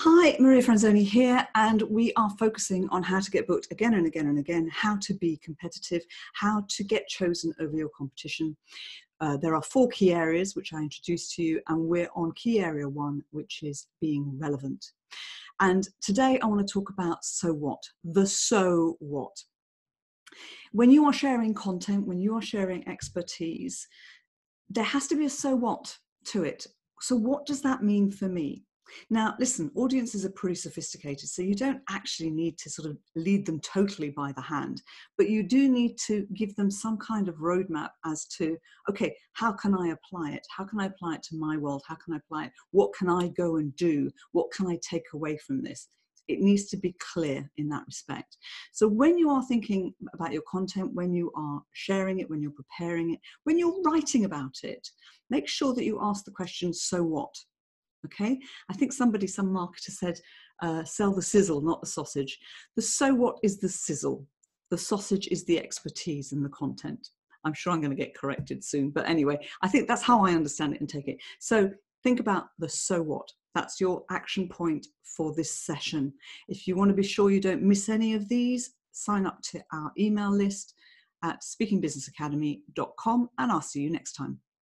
Hi, Maria Franzoni here, and we are focusing on how to get booked again and again and again, how to be competitive, how to get chosen over your competition. Uh, there are four key areas which I introduced to you, and we're on key area one, which is being relevant. And today I want to talk about so what, the so what. When you are sharing content, when you are sharing expertise, there has to be a so what to it. So, what does that mean for me? Now, listen, audiences are pretty sophisticated, so you don't actually need to sort of lead them totally by the hand, but you do need to give them some kind of roadmap as to, okay, how can I apply it? How can I apply it to my world? How can I apply it? What can I go and do? What can I take away from this? It needs to be clear in that respect. So, when you are thinking about your content, when you are sharing it, when you're preparing it, when you're writing about it, make sure that you ask the question, so what? Okay, I think somebody, some marketer said, uh, sell the sizzle, not the sausage. The so what is the sizzle? The sausage is the expertise and the content. I'm sure I'm going to get corrected soon, but anyway, I think that's how I understand it and take it. So think about the so what. That's your action point for this session. If you want to be sure you don't miss any of these, sign up to our email list at speakingbusinessacademy.com and I'll see you next time.